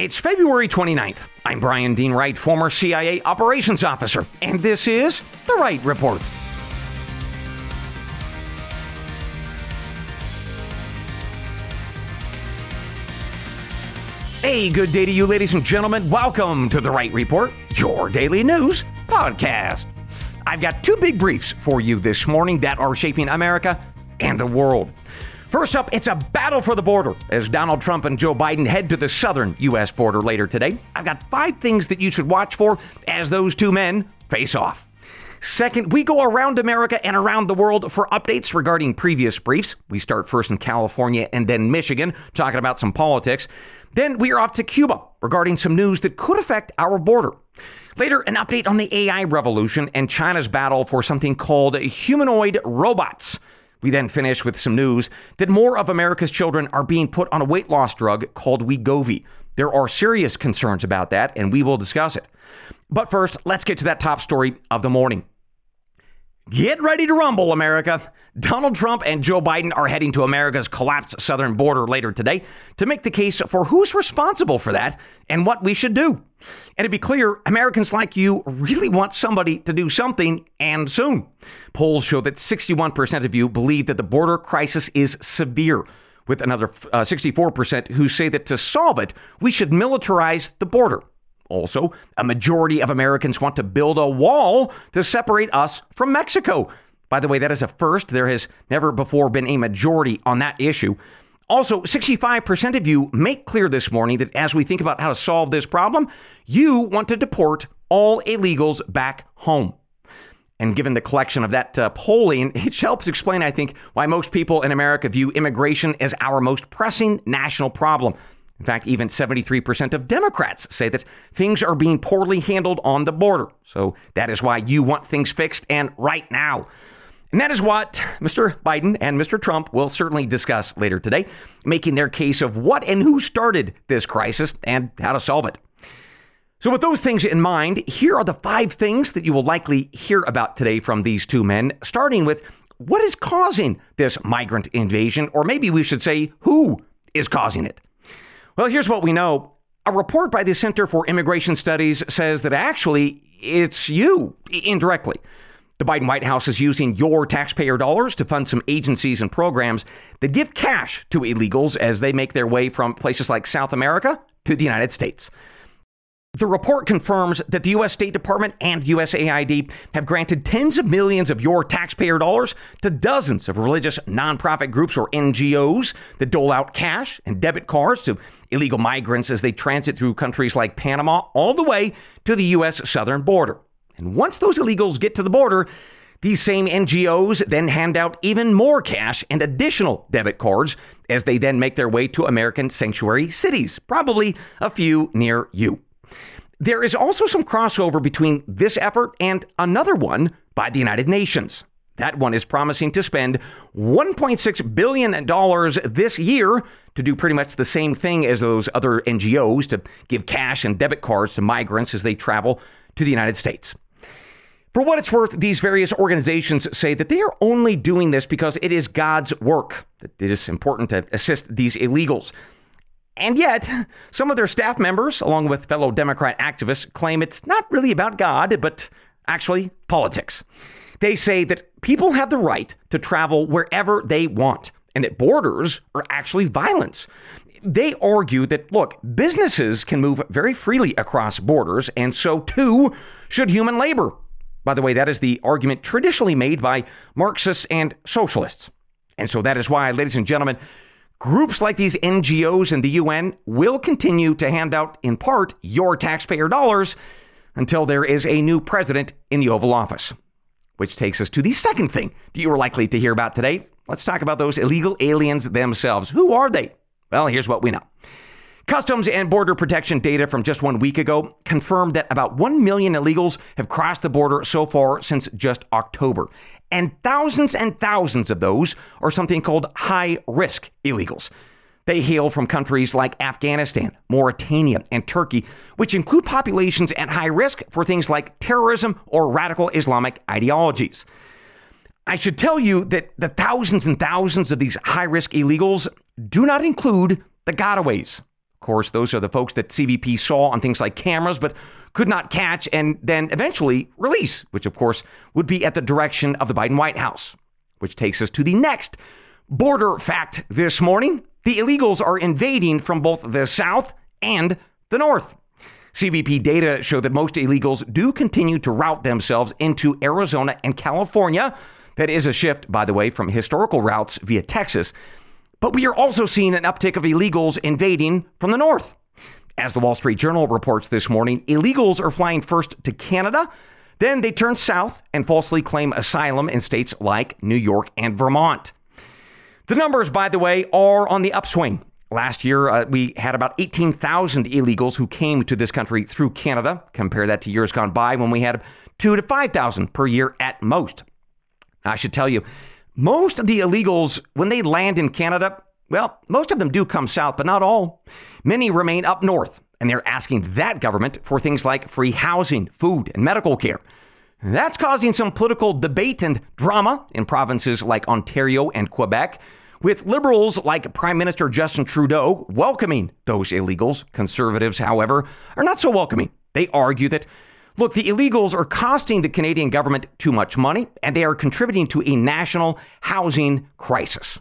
It's February 29th. I'm Bryan Dean Wright, former CIA operations officer, and this is The Wright Report. Hey, good day to you, ladies and gentlemen. Welcome to The Wright Report, your daily news podcast. I've got two big briefs for you this morning that are shaping America and the world. First up, it's a battle for the border as Donald Trump and Joe Biden head to the southern U.S. border later today. I've got five things that you should watch for as those two men face off. Second, we go around America and around the world for updates regarding previous briefs. We start first in California and then Michigan, talking about some politics. Then we are off to Cuba regarding some news that could affect our border. Later, an update on the AI revolution and China's battle for something called humanoid robots. We then finish with some news that more of America's children are being put on a weight loss drug called Wegovy. There are serious concerns about that, and we will discuss it. But first, let's get to that top story of the morning. Get ready to rumble, America. Donald Trump and Joe Biden are heading to America's collapsed southern border later today to make the case for who's responsible for that and what we should do. And to be clear, Americans like you really want somebody to do something and soon. Polls show that 61% of you believe that the border crisis is severe, with another uh, 64% who say that to solve it, we should militarize the border. Also, a majority of Americans want to build a wall to separate us from Mexico. By the way, that is a first. There has never before been a majority on that issue. Also, 65% of you make clear this morning that as we think about how to solve this problem, you want to deport all illegals back home. And given the collection of that uh, polling, it helps explain, I think, why most people in America view immigration as our most pressing national problem. In fact, even 73% of Democrats say that things are being poorly handled on the border. So that is why you want things fixed and right now. And that is what Mr. Biden and Mr. Trump will certainly discuss later today, making their case of what and who started this crisis and how to solve it. So, with those things in mind, here are the five things that you will likely hear about today from these two men, starting with what is causing this migrant invasion, or maybe we should say, who is causing it? Well, here's what we know. A report by the Center for Immigration Studies says that actually it's you indirectly. The Biden White House is using your taxpayer dollars to fund some agencies and programs that give cash to illegals as they make their way from places like South America to the United States. The report confirms that the U.S. State Department and USAID have granted tens of millions of your taxpayer dollars to dozens of religious nonprofit groups or NGOs that dole out cash and debit cards to illegal migrants as they transit through countries like Panama all the way to the U.S. southern border. And once those illegals get to the border, these same NGOs then hand out even more cash and additional debit cards as they then make their way to American sanctuary cities, probably a few near you. There is also some crossover between this effort and another one by the United Nations. That one is promising to spend $1.6 billion this year to do pretty much the same thing as those other NGOs to give cash and debit cards to migrants as they travel to the United States. For what it's worth, these various organizations say that they are only doing this because it is God's work, that it is important to assist these illegals. And yet, some of their staff members, along with fellow Democrat activists, claim it's not really about God, but actually politics. They say that people have the right to travel wherever they want, and that borders are actually violence. They argue that, look, businesses can move very freely across borders, and so too should human labor. By the way, that is the argument traditionally made by Marxists and socialists. And so that is why, ladies and gentlemen, groups like these NGOs and the UN will continue to hand out, in part, your taxpayer dollars until there is a new president in the Oval Office. Which takes us to the second thing that you are likely to hear about today. Let's talk about those illegal aliens themselves. Who are they? Well, here's what we know. Customs and Border Protection data from just one week ago confirmed that about 1 million illegals have crossed the border so far since just October. And thousands and thousands of those are something called high risk illegals. They hail from countries like Afghanistan, Mauritania, and Turkey, which include populations at high risk for things like terrorism or radical Islamic ideologies. I should tell you that the thousands and thousands of these high risk illegals do not include the gotaways. Of course, those are the folks that CBP saw on things like cameras, but could not catch and then eventually release, which of course would be at the direction of the Biden White House. Which takes us to the next border fact this morning. The illegals are invading from both the south and the north. CBP data show that most illegals do continue to route themselves into Arizona and California. That is a shift, by the way, from historical routes via Texas. But we are also seeing an uptick of illegals invading from the north. As the Wall Street Journal reports this morning, illegals are flying first to Canada, then they turn south and falsely claim asylum in states like New York and Vermont. The numbers, by the way, are on the upswing. Last year, uh, we had about 18,000 illegals who came to this country through Canada. Compare that to years gone by when we had two to 5,000 per year at most. I should tell you, most of the illegals, when they land in Canada, well, most of them do come south, but not all. Many remain up north, and they're asking that government for things like free housing, food, and medical care. That's causing some political debate and drama in provinces like Ontario and Quebec, with liberals like Prime Minister Justin Trudeau welcoming those illegals. Conservatives, however, are not so welcoming. They argue that Look, the illegals are costing the Canadian government too much money, and they are contributing to a national housing crisis.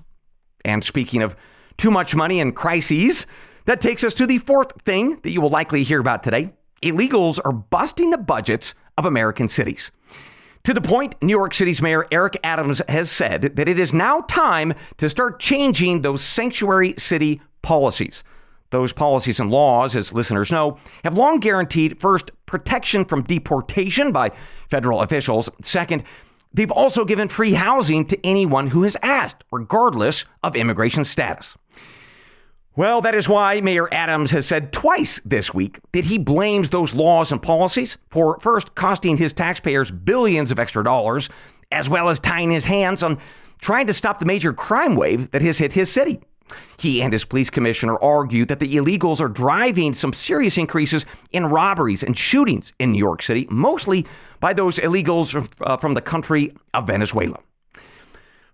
And speaking of too much money and crises, that takes us to the fourth thing that you will likely hear about today. Illegals are busting the budgets of American cities. To the point, New York City's Mayor Eric Adams has said that it is now time to start changing those sanctuary city policies. Those policies and laws, as listeners know, have long guaranteed first, protection from deportation by federal officials. Second, they've also given free housing to anyone who has asked, regardless of immigration status. Well, that is why Mayor Adams has said twice this week that he blames those laws and policies for first costing his taxpayers billions of extra dollars, as well as tying his hands on trying to stop the major crime wave that has hit his city. He and his police commissioner argued that the illegals are driving some serious increases in robberies and shootings in New York City, mostly by those illegals uh, from the country of Venezuela.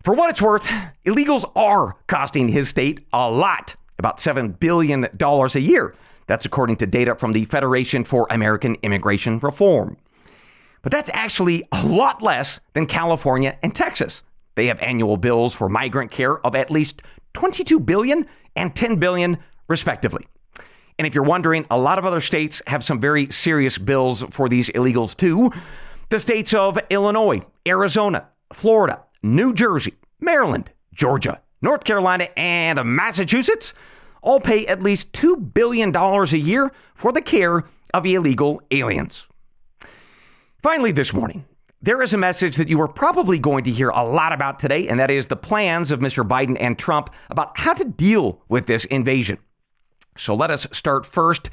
For what it's worth, illegals are costing his state a lot, about $7 billion a year. That's according to data from the Federation for American Immigration Reform. But that's actually a lot less than California and Texas. They have annual bills for migrant care of at least 22 billion and 10 billion respectively. And if you're wondering, a lot of other states have some very serious bills for these illegals too. The states of Illinois, Arizona, Florida, New Jersey, Maryland, Georgia, North Carolina, and Massachusetts all pay at least $2 billion a year for the care of illegal aliens. Finally, this morning, there is a message that you are probably going to hear a lot about today, and that is the plans of Mr. Biden and Trump about how to deal with this invasion. So let us start first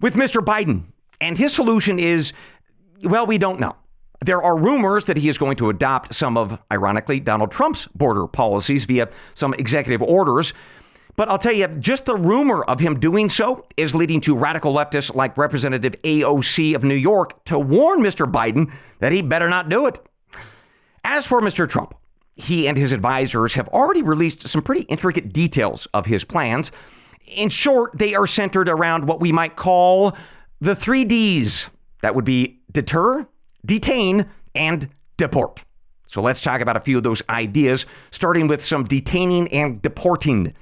with Mr. Biden. And his solution is well, we don't know. There are rumors that he is going to adopt some of, ironically, Donald Trump's border policies via some executive orders. But I'll tell you, just the rumor of him doing so is leading to radical leftists like Representative AOC of New York to warn Mr. Biden that he better not do it. As for Mr. Trump, he and his advisors have already released some pretty intricate details of his plans. In short, they are centered around what we might call the three D's. That would be deter, detain, and deport. So let's talk about a few of those ideas, starting with some detaining and deporting.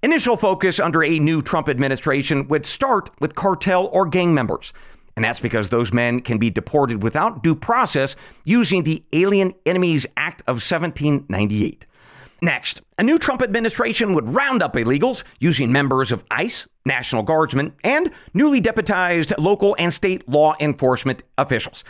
Initial focus under a new Trump administration would start with cartel or gang members. And that's because those men can be deported without due process using the Alien Enemies Act of 1798. Next, a new Trump administration would round up illegals using members of ICE, National Guardsmen, and newly deputized local and state law enforcement officials.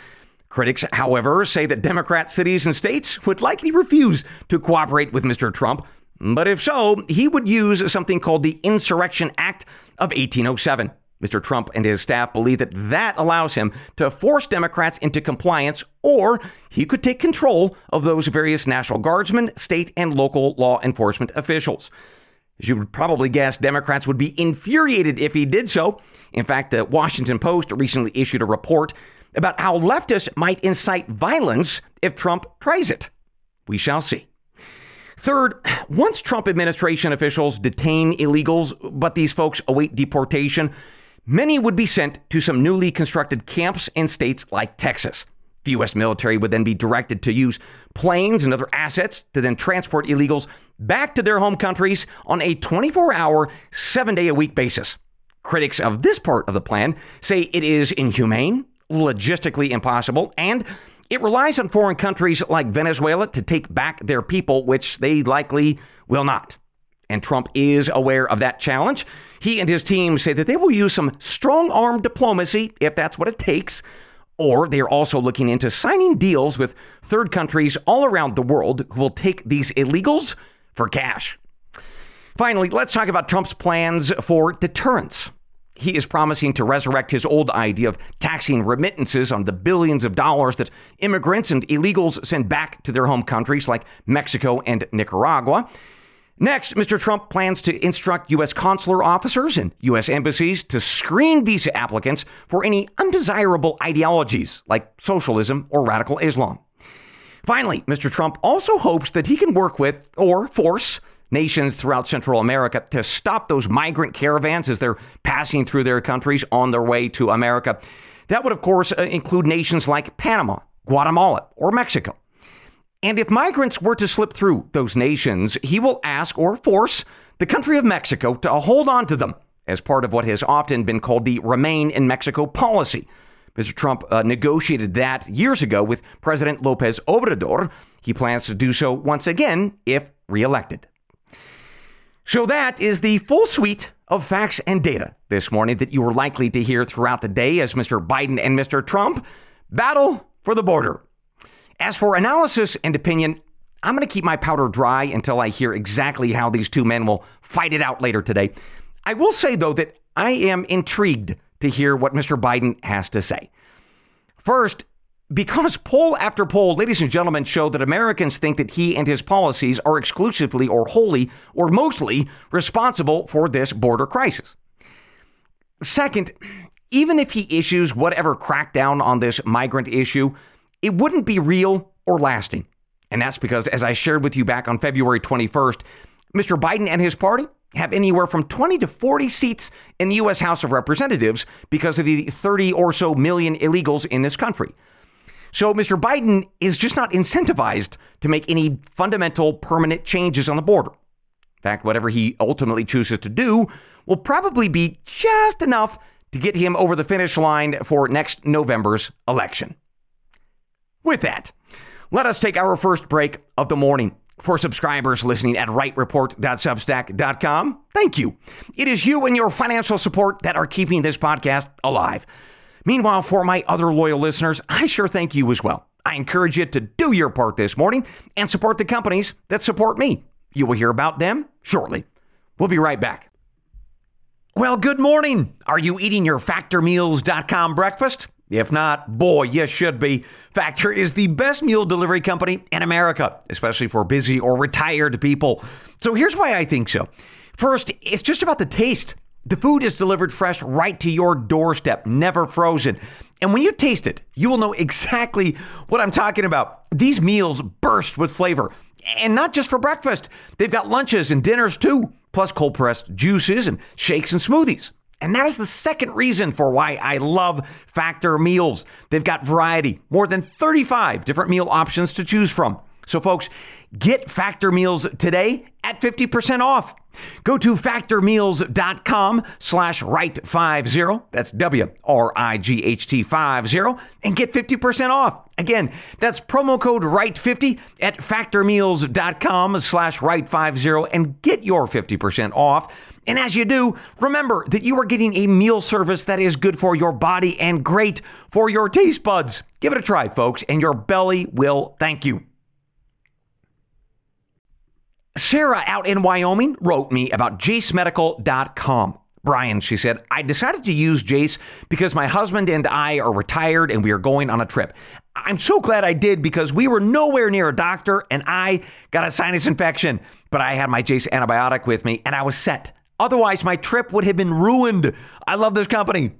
Critics, however, say that Democrat cities and states would likely refuse to cooperate with Mr. Trump But if so, he would use something called the Insurrection Act of 1807. Mr. Trump and his staff believe that that allows him to force Democrats into compliance, or he could take control of those various National Guardsmen, state, and local law enforcement officials. As you would probably guess, Democrats would be infuriated if he did so. In fact, the Washington Post recently issued a report about how leftists might incite violence if Trump tries it. We shall see. Third, once Trump administration officials detain illegals, but these folks await deportation, many would be sent to some newly constructed camps in states like Texas. The U.S. military would then be directed to use planes and other assets to then transport illegals back to their home countries on a 24 hour, seven day a week basis. Critics of this part of the plan say it is inhumane, logistically impossible, and it relies on foreign countries like Venezuela to take back their people, which they likely will not. And Trump is aware of that challenge. He and his team say that they will use some strong arm diplomacy if that's what it takes. Or they are also looking into signing deals with third countries all around the world who will take these illegals for cash. Finally, let's talk about Trump's plans for deterrence he is promising to resurrect his old idea of taxing remittances on the billions of dollars that immigrants and illegals send back to their home countries like Mexico and Nicaragua. Next, Mr. Trump plans to instruct U.S. consular officers and U.S. embassies to screen visa applicants for any undesirable ideologies like socialism or radical Islam. Finally, Mr. Trump also hopes that he can work with or force nations throughout Central America to stop those migrant caravans as they're passing through their countries on their way to America. That would, of course, uh, include nations like Panama, Guatemala, or Mexico. And if migrants were to slip through those nations, he will ask or force the country of Mexico to hold on to them as part of what has often been called the Remain in Mexico policy. Mr. Trump uh, negotiated that years ago with President Lopez Obrador. He plans to do so once again if reelected. So that is the full suite of facts and data this morning that you were likely to hear throughout the day as Mr. Biden and Mr. Trump battle for the border. As for analysis and opinion, I'm going to keep my powder dry until I hear exactly how these two men will fight it out later today. I will say, though, that I am intrigued to hear what Mr. Biden has to say. First, because poll after poll, ladies and gentlemen, show that Americans think that he and his policies are exclusively or wholly or mostly responsible for this border crisis. Second, even if he issues whatever crackdown on this migrant issue, it wouldn't be real or lasting. And that's because, as I shared with you back on February 21st, Mr. Biden and his party have anywhere from 20 to 40 seats in the U.S. House of Representatives because of the 30 or so million illegals in this country. So Mr. Biden is just not incentivized to make any fundamental permanent changes on the border. In fact, whatever he ultimately chooses to do will probably be just enough to get him over the finish line for next November's election. With that, let us take our first break of the morning. For subscribers listening at rightreport.substack.com, thank you. It is you and your financial support that are keeping this podcast alive. Meanwhile, for my other loyal listeners, I sure thank you as well. I encourage you to do your part this morning and support the companies that support me. You will hear about them shortly. We'll be right back. Well, good morning. Are you eating your factormeals.com breakfast? If not, boy, you should be. Factor is the best meal delivery company in America, especially for busy or retired people. So here's why I think so. First, it's just about the taste. The food is delivered fresh right to your doorstep, never frozen. And when you taste it, you will know exactly what I'm talking about. These meals burst with flavor. And not just for breakfast, they've got lunches and dinners too, plus cold pressed juices and shakes and smoothies. And that is the second reason for why I love Factor meals. They've got variety, more than 35 different meal options to choose from. So, folks, get Factor meals today at 50% off. Go to factormeals.com slash wright50. That's W R I G H T 50 and get 50% off. Again, that's promo code wright50 at factormeals.com slash wright50 and get your 50% off. And as you do, remember that you are getting a meal service that is good for your body and great for your taste buds. Give it a try, folks, and your belly will thank you. Sarah out in Wyoming wrote me about jasemedical.com. Bryan, she said, I decided to use Jase because my husband and I are retired and we are going on a trip. I'm so glad I did because we were nowhere near a doctor and I got a sinus infection, but I had my Jase antibiotic with me and I was set. Otherwise, my trip would have been ruined. I love this company.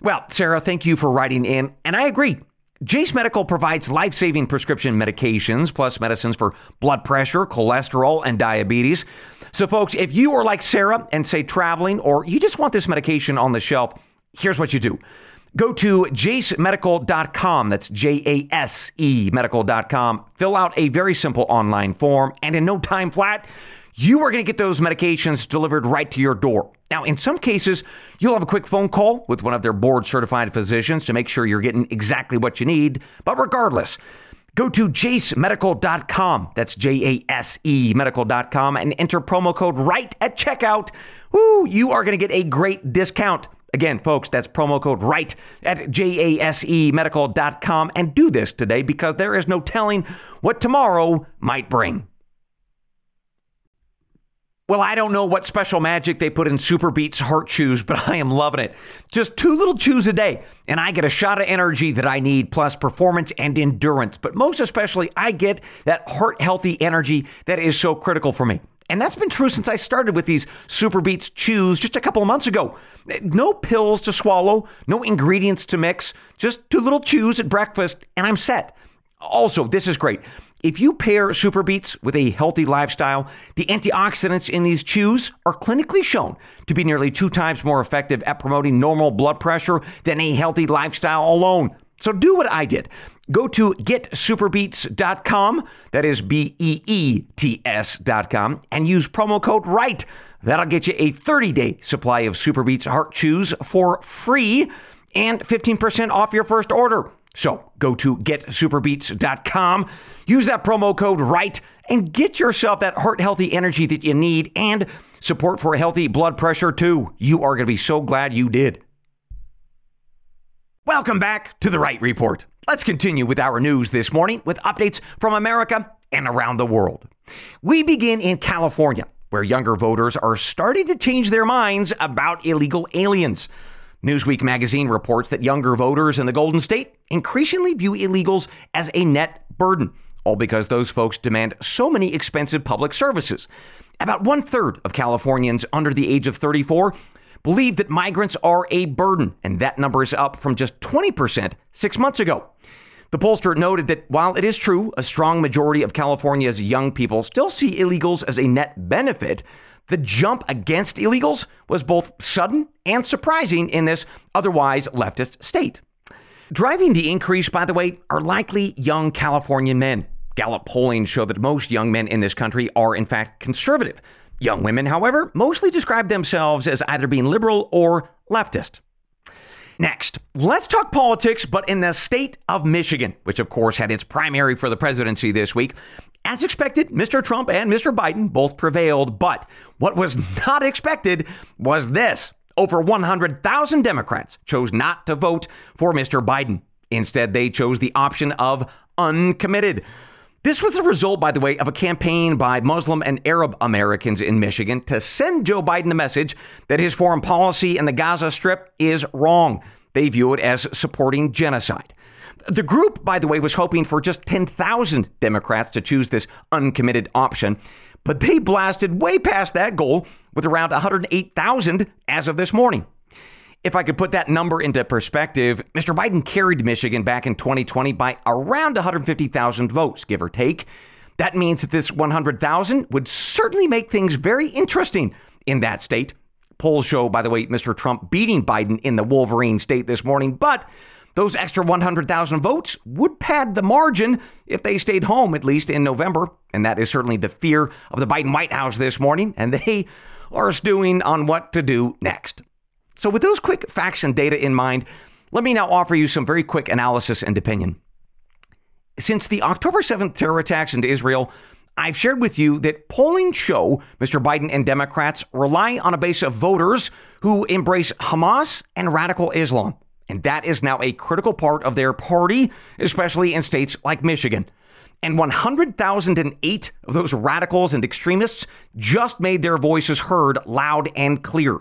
Well, Sarah, thank you for writing in, and I agree. Jase Medical provides life saving prescription medications plus medicines for blood pressure, cholesterol, and diabetes. So, folks, if you are like Sarah and say traveling or you just want this medication on the shelf, here's what you do. Go to jasemedical.com. That's J A S E medical.com. Fill out a very simple online form, and in no time flat, you are going to get those medications delivered right to your door. Now, in some cases, you'll have a quick phone call with one of their board certified physicians to make sure you're getting exactly what you need. But regardless, go to jasemedical.com. That's J A S E medical.com and enter promo code RIGHT at checkout. Woo, you are going to get a great discount. Again, folks, that's promo code RIGHT at jasemedical.com. And do this today because there is no telling what tomorrow might bring. Well, I don't know what special magic they put in Super Beets Heart Chews, but I am loving it. Just two little chews a day, and I get a shot of energy that I need, plus performance and endurance. But most especially, I get that heart healthy energy that is so critical for me. And that's been true since I started with these Super Beets Chews just a couple of months ago. No pills to swallow, no ingredients to mix, just two little chews at breakfast, and I'm set. Also, this is great. If you pair Super Beets with a healthy lifestyle, the antioxidants in these chews are clinically shown to be nearly two times more effective at promoting normal blood pressure than a healthy lifestyle alone. So do what I did. Go to getsuperbeets.com, that is B E E T S.com, and use promo code RIGHT. That'll get you a 30 day supply of Super Beets Heart Chews for free and 15% off your first order. So go to getsuperbeets.com, use that promo code RIGHT, and get yourself that heart healthy energy that you need and support for a healthy blood pressure too. You are going to be so glad you did. Welcome back to the Wright Report. Let's continue with our news this morning with updates from America and around the world. We begin in California, where younger voters are starting to change their minds about illegal aliens. Newsweek magazine reports that younger voters in the Golden State increasingly view illegals as a net burden, all because those folks demand so many expensive public services. About one third of Californians under the age of 34 believe that migrants are a burden, and that number is up from just 20% six months ago. The pollster noted that while it is true a strong majority of California's young people still see illegals as a net benefit, the jump against illegals was both sudden and surprising in this otherwise leftist state. Driving the increase, by the way, are likely young Californian men. Gallup polling showed that most young men in this country are, in fact, conservative. Young women, however, mostly describe themselves as either being liberal or leftist. Next, let's talk politics, but in the state of Michigan, which of course had its primary for the presidency this week. As expected, Mr. Trump and Mr. Biden both prevailed, but what was not expected was this. Over 100,000 Democrats chose not to vote for Mr. Biden. Instead, they chose the option of uncommitted. This was the result, by the way, of a campaign by Muslim and Arab Americans in Michigan to send Joe Biden a message that his foreign policy in the Gaza Strip is wrong. They view it as supporting genocide. The group, by the way, was hoping for just 10,000 Democrats to choose this uncommitted option, but they blasted way past that goal with around 108,000 as of this morning. If I could put that number into perspective, Mr. Biden carried Michigan back in 2020 by around 150,000 votes, give or take. That means that this 100,000 would certainly make things very interesting in that state. Polls show, by the way, Mr. Trump beating Biden in the Wolverine state this morning, but those extra 100,000 votes would pad the margin if they stayed home, at least in November. And that is certainly the fear of the Biden White House this morning. And they are stewing on what to do next. So, with those quick facts and data in mind, let me now offer you some very quick analysis and opinion. Since the October 7th terror attacks into Israel, I've shared with you that polling show Mr. Biden and Democrats rely on a base of voters who embrace Hamas and radical Islam. And that is now a critical part of their party, especially in states like Michigan. And 100,008 of those radicals and extremists just made their voices heard loud and clear.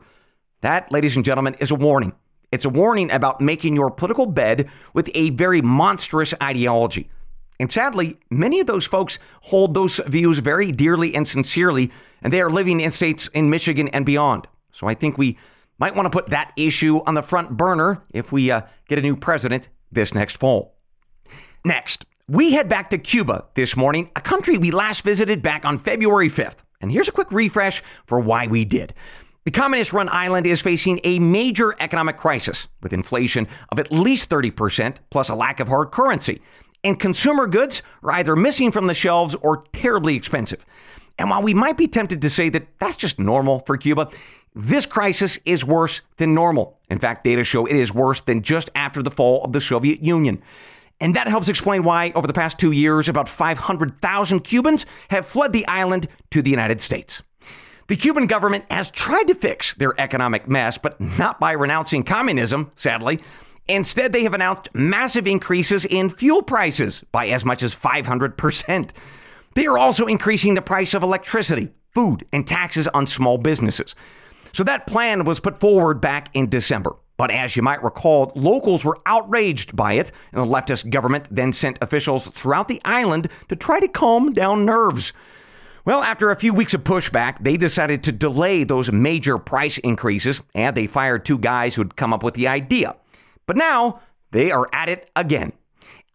That, ladies and gentlemen, is a warning. It's a warning about making your political bed with a very monstrous ideology. And sadly, many of those folks hold those views very dearly and sincerely, and they are living in states in Michigan and beyond. So I think we might want to put that issue on the front burner if we uh, get a new president this next fall. Next, we head back to Cuba this morning, a country we last visited back on February 5th. And here's a quick refresh for why we did. The communist run island is facing a major economic crisis with inflation of at least 30% plus a lack of hard currency and consumer goods are either missing from the shelves or terribly expensive. And while we might be tempted to say that that's just normal for Cuba, this crisis is worse than normal. In fact, data show it is worse than just after the fall of the Soviet Union. And that helps explain why, over the past two years, about 500,000 Cubans have fled the island to the United States. The Cuban government has tried to fix their economic mess, but not by renouncing communism, sadly. Instead, they have announced massive increases in fuel prices by as much as 500%. They are also increasing the price of electricity, food, and taxes on small businesses. So that plan was put forward back in December. But as you might recall, locals were outraged by it, and the leftist government then sent officials throughout the island to try to calm down nerves. Well, after a few weeks of pushback, they decided to delay those major price increases, and they fired two guys who'd come up with the idea. But now they are at it again.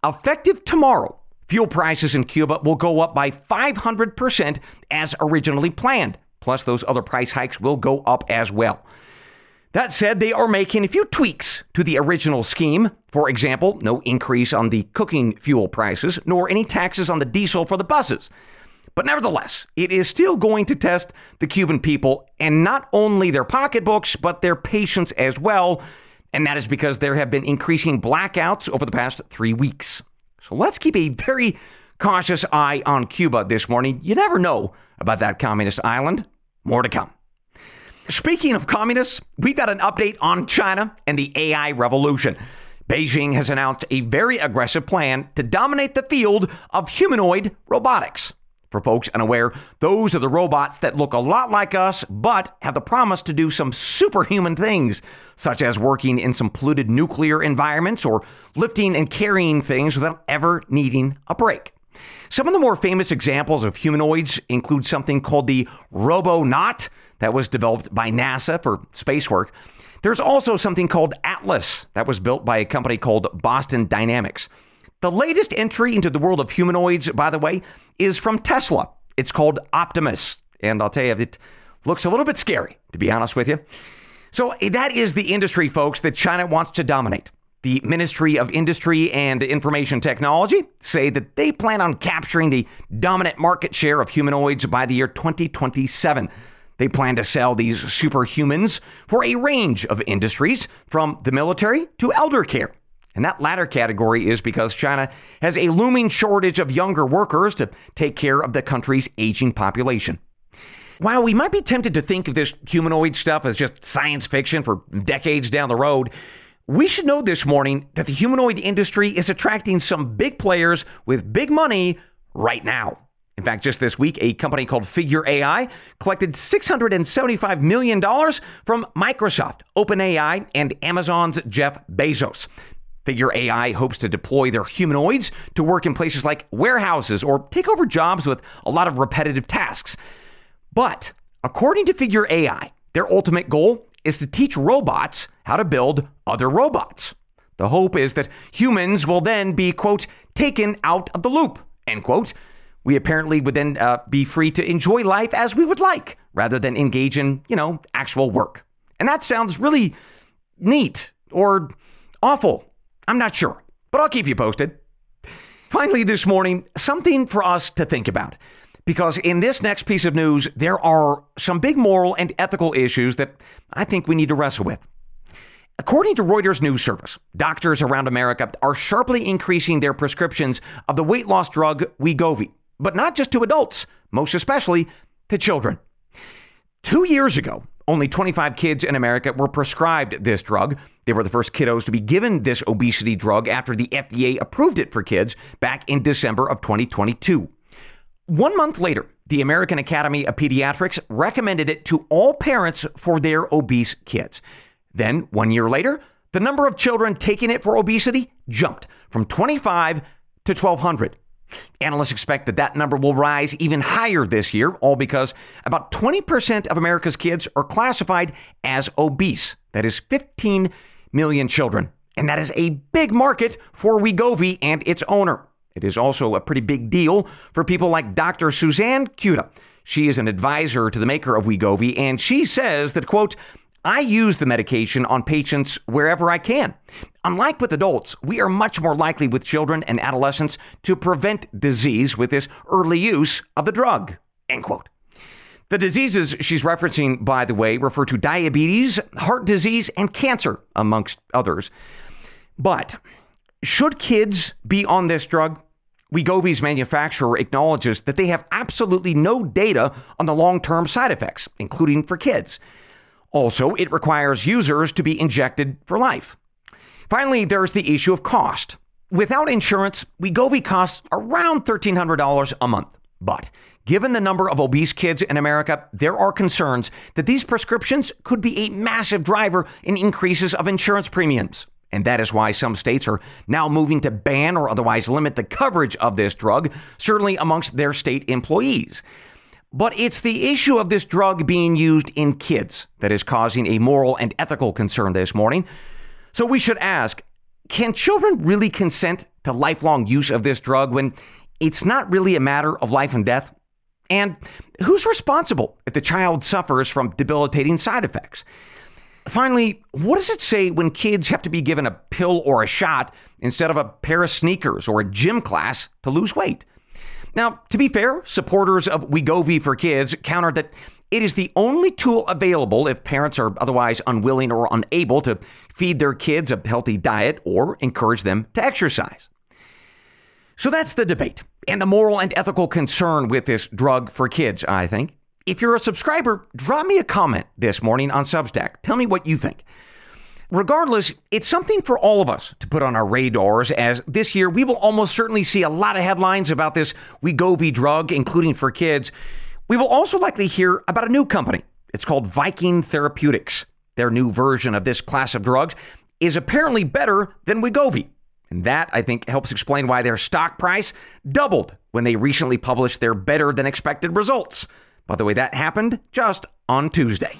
Effective tomorrow, fuel prices in Cuba will go up by 500% as originally planned. Plus, those other price hikes will go up as well. That said, they are making a few tweaks to the original scheme. For example, no increase on the cooking fuel prices, nor any taxes on the diesel for the buses. But nevertheless, it is still going to test the Cuban people and not only their pocketbooks, but their patience as well and that is because there have been increasing blackouts over the past three weeks. So let's keep a very cautious eye on Cuba this morning. You never know about that communist island. More to come. Speaking of communists, we've got an update on China and the AI revolution. Beijing has announced a very aggressive plan to dominate the field of humanoid robotics. For folks unaware, those are the robots that look a lot like us, but have the promise to do some superhuman things, such as working in some polluted nuclear environments or lifting and carrying things without ever needing a break. Some of the more famous examples of humanoids include something called the Robonaut that was developed by NASA for space work. There's also something called Atlas that was built by a company called Boston Dynamics. The latest entry into the world of humanoids, by the way, is from Tesla. It's called Optimus. And I'll tell you, it looks a little bit scary, to be honest with you. So that is the industry, folks, that China wants to dominate. The Ministry of Industry and Information Technology say that they plan on capturing the dominant market share of humanoids by the year 2027. They plan to sell these superhumans for a range of industries, from the military to elder care. And that latter category is because China has a looming shortage of younger workers to take care of the country's aging population. While we might be tempted to think of this humanoid stuff as just science fiction for decades down the road, we should know this morning that the humanoid industry is attracting some big players with big money right now. In fact, just this week, a company called Figure AI collected $675 million from Microsoft, OpenAI, and Amazon's Jeff Bezos. Figure AI hopes to deploy their humanoids to work in places like warehouses or take over jobs with a lot of repetitive tasks. But according to Figure AI, their ultimate goal is to teach robots how to build other robots. The hope is that humans will then be, quote, taken out of the loop, end quote. We apparently would then uh, be free to enjoy life as we would like rather than engage in, you know, actual work. And that sounds really neat or awful I'm not sure, but I'll keep you posted. Finally, this morning, something for us to think about. Because in this next piece of news, there are some big moral and ethical issues that I think we need to wrestle with. According to Reuters News Service, doctors around America are sharply increasing their prescriptions of the weight loss drug Wegovy, but not just to adults, most especially to children. Two years ago, Only 25 kids in America were prescribed this drug. They were the first kiddos to be given this obesity drug after the FDA approved it for kids back in December of 2022. One month later, the American Academy of Pediatrics recommended it to all parents for their obese kids. Then, one year later, the number of children taking it for obesity jumped from 25 to 1,200. Analysts expect that that number will rise even higher this year, all because about 20% of America's kids are classified as obese. That is 15 million children. And that is a big market for Wegovy and its owner. It is also a pretty big deal for people like Dr. Suzanne Cuda. She is an advisor to the maker of Wegovy, and she says that, quote, I use the medication on patients wherever I can. Unlike with adults, we are much more likely with children and adolescents to prevent disease with this early use of the drug. End quote. The diseases she's referencing, by the way, refer to diabetes, heart disease, and cancer, amongst others. But should kids be on this drug? Wegovy's manufacturer acknowledges that they have absolutely no data on the long term side effects, including for kids. Also, it requires users to be injected for life. Finally, there's the issue of cost. Without insurance, Wegovy costs around $1,300 a month. But given the number of obese kids in America, there are concerns that these prescriptions could be a massive driver in increases of insurance premiums. And that is why some states are now moving to ban or otherwise limit the coverage of this drug, certainly amongst their state employees. But it's the issue of this drug being used in kids that is causing a moral and ethical concern this morning. So we should ask can children really consent to lifelong use of this drug when it's not really a matter of life and death? And who's responsible if the child suffers from debilitating side effects? Finally, what does it say when kids have to be given a pill or a shot instead of a pair of sneakers or a gym class to lose weight? Now, to be fair, supporters of Wegovy for Kids countered that it is the only tool available if parents are otherwise unwilling or unable to feed their kids a healthy diet or encourage them to exercise. So that's the debate and the moral and ethical concern with this drug for kids, I think. If you're a subscriber, drop me a comment this morning on Substack. Tell me what you think. Regardless, it's something for all of us to put on our radars as this year we will almost certainly see a lot of headlines about this Wegovy drug, including for kids. We will also likely hear about a new company. It's called Viking Therapeutics. Their new version of this class of drugs is apparently better than Wegovy. And that, I think, helps explain why their stock price doubled when they recently published their better than expected results. By the way, that happened just on Tuesday.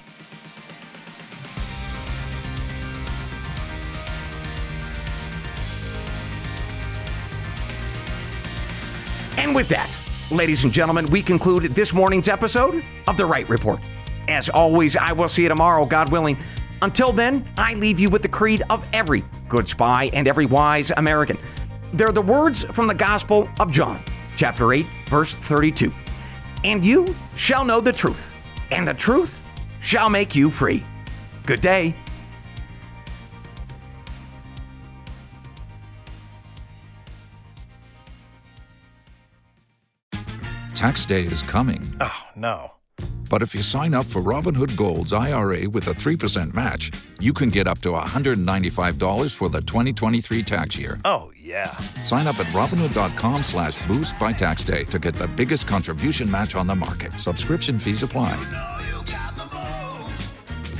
And with that, ladies and gentlemen, we conclude this morning's episode of The Wright Report. As always, I will see you tomorrow, God willing. Until then, I leave you with the creed of every good spy and every wise American. They're the words from the Gospel of John, chapter 8, verse 32. And you shall know the truth, and the truth shall make you free. Good day. Tax day is coming. Oh, no. But if you sign up for Robinhood Gold's IRA with a 3% match, you can get up to $195 for the 2023 tax year. Oh, yeah. Sign up at Robinhood.com slash boost by tax day to get the biggest contribution match on the market. Subscription fees apply.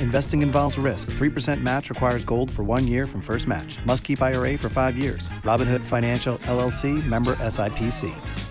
Investing involves risk. 3% match requires gold for one year from first match. Must keep IRA for five years. Robinhood Financial LLC member SIPC.